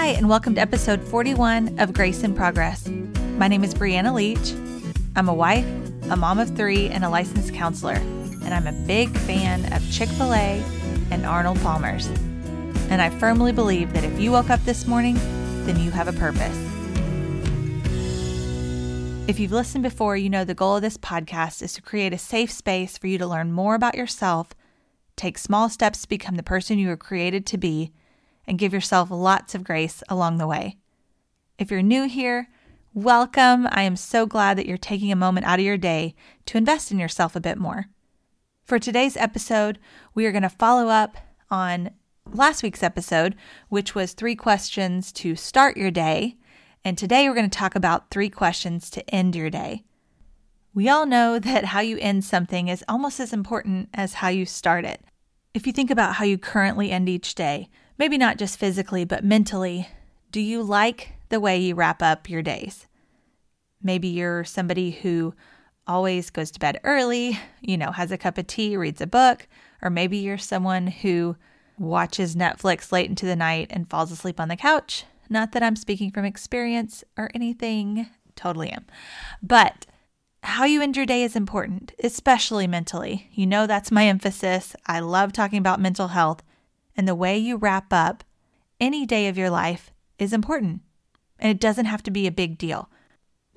Hi, and welcome to episode 41 of Grace in Progress. My name is Brianna Leach. I'm a wife, a mom of three, and a licensed counselor, and I'm a big fan of Chick fil A and Arnold Palmer's. And I firmly believe that if you woke up this morning, then you have a purpose. If you've listened before, you know the goal of this podcast is to create a safe space for you to learn more about yourself, take small steps to become the person you were created to be, and give yourself lots of grace along the way. If you're new here, welcome. I am so glad that you're taking a moment out of your day to invest in yourself a bit more. For today's episode, we are going to follow up on last week's episode, which was three questions to start your day. And today we're going to talk about three questions to end your day. We all know that how you end something is almost as important as how you start it. If you think about how you currently end each day, maybe not just physically, but mentally, do you like the way you wrap up your days? Maybe you're somebody who always goes to bed early, you know, has a cup of tea, reads a book, or maybe you're someone who watches Netflix late into the night and falls asleep on the couch. Not that I'm speaking from experience or anything, totally am. But how you end your day is important, especially mentally. You know, that's my emphasis. I love talking about mental health, and the way you wrap up any day of your life is important. And it doesn't have to be a big deal.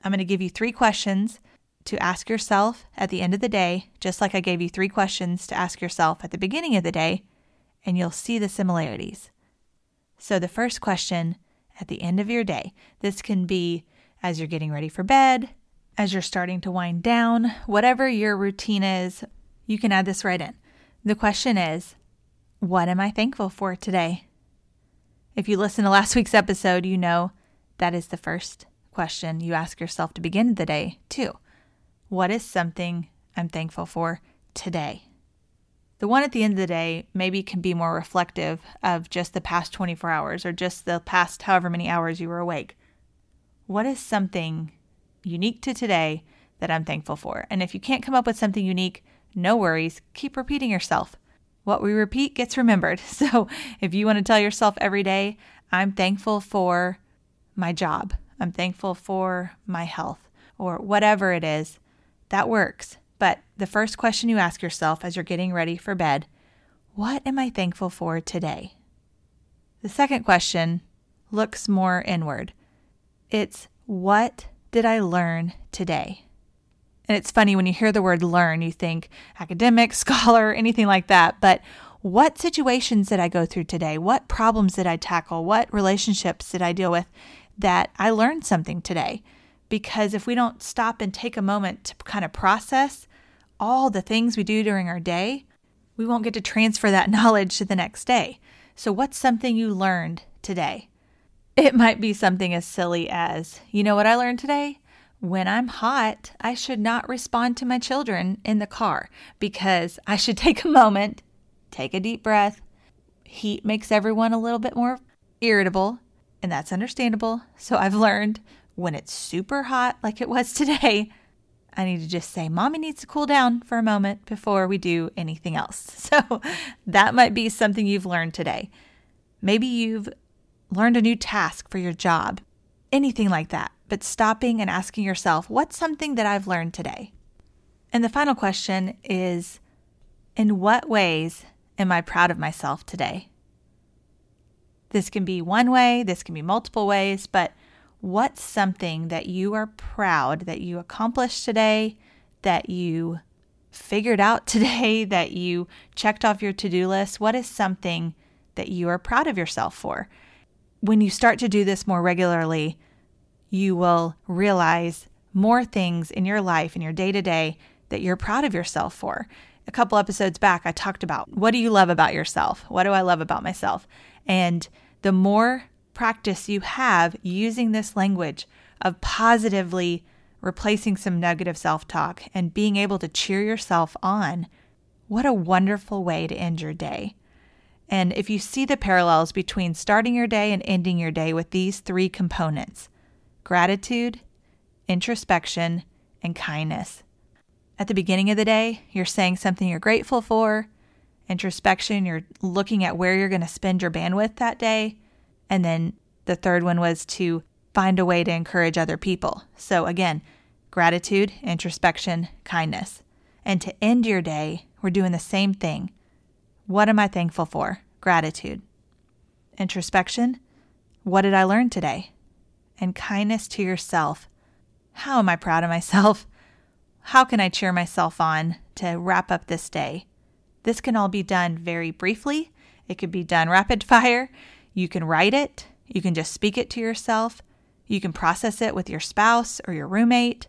I'm going to give you three questions to ask yourself at the end of the day, just like I gave you three questions to ask yourself at the beginning of the day, and you'll see the similarities. So, the first question at the end of your day, this can be as you're getting ready for bed, as you're starting to wind down, whatever your routine is, you can add this right in. The question is, what am I thankful for today? If you listen to last week's episode, you know that is the first question you ask yourself to begin the day, too. What is something I'm thankful for today? The one at the end of the day maybe can be more reflective of just the past 24 hours or just the past however many hours you were awake. What is something unique to today that I'm thankful for? And if you can't come up with something unique, no worries, keep repeating yourself. What we repeat gets remembered. So if you want to tell yourself every day, I'm thankful for my job, I'm thankful for my health, or whatever it is, that works. But the first question you ask yourself as you're getting ready for bed, what am I thankful for today? The second question looks more inward. It's what did I learn today? And it's funny when you hear the word learn, you think academic, scholar, anything like that. But what situations did I go through today? What problems did I tackle? What relationships did I deal with that I learned something today? Because if we don't stop and take a moment to kind of process all the things we do during our day, we won't get to transfer that knowledge to the next day. So, what's something you learned today? It might be something as silly as, you know what I learned today? When I'm hot, I should not respond to my children in the car because I should take a moment, take a deep breath. Heat makes everyone a little bit more irritable, and that's understandable. So I've learned when it's super hot, like it was today, I need to just say, Mommy needs to cool down for a moment before we do anything else. So that might be something you've learned today. Maybe you've learned a new task for your job, anything like that but stopping and asking yourself, what's something that I've learned today? And the final question is, in what ways am I proud of myself today? This can be one way, this can be multiple ways, but what's something that you are proud that you accomplished today, that you figured out today, that you checked off your to do list? What is something that you are proud of yourself for? When you start to do this more regularly, you will realize more things in your life, in your day to day, that you're proud of yourself for. A couple episodes back, I talked about what do you love about yourself? What do I love about myself? And the more practice you have using this language of positively replacing some negative self talk and being able to cheer yourself on, what a wonderful way to end your day. And if you see the parallels between starting your day and ending your day with these three components, gratitude, introspection, and kindness. At the beginning of the day, you're saying something you're grateful for. Introspection, you're looking at where you're going to spend your bandwidth that day. And then the third one was to find a way to encourage other people. So, again, gratitude, introspection, kindness. And to end your day, we're doing the same thing. What am I thankful for? Gratitude. Introspection. What did I learn today? And kindness to yourself. How am I proud of myself? How can I cheer myself on to wrap up this day? This can all be done very briefly. It could be done rapid fire. You can write it. You can just speak it to yourself. You can process it with your spouse or your roommate.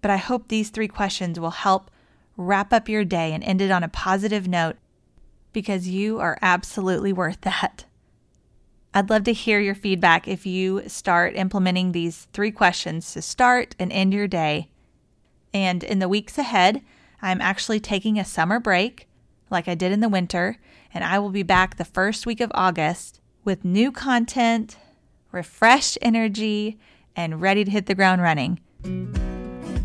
But I hope these three questions will help wrap up your day and end it on a positive note because you are absolutely worth that. I'd love to hear your feedback if you start implementing these three questions to start and end your day. And in the weeks ahead, I'm actually taking a summer break like I did in the winter, and I will be back the first week of August with new content, refreshed energy, and ready to hit the ground running.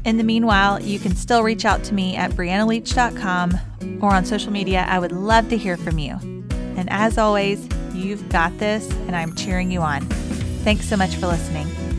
In the meanwhile, you can still reach out to me at briannaleach.com or on social media. I would love to hear from you. And as always, you've got this, and I'm cheering you on. Thanks so much for listening.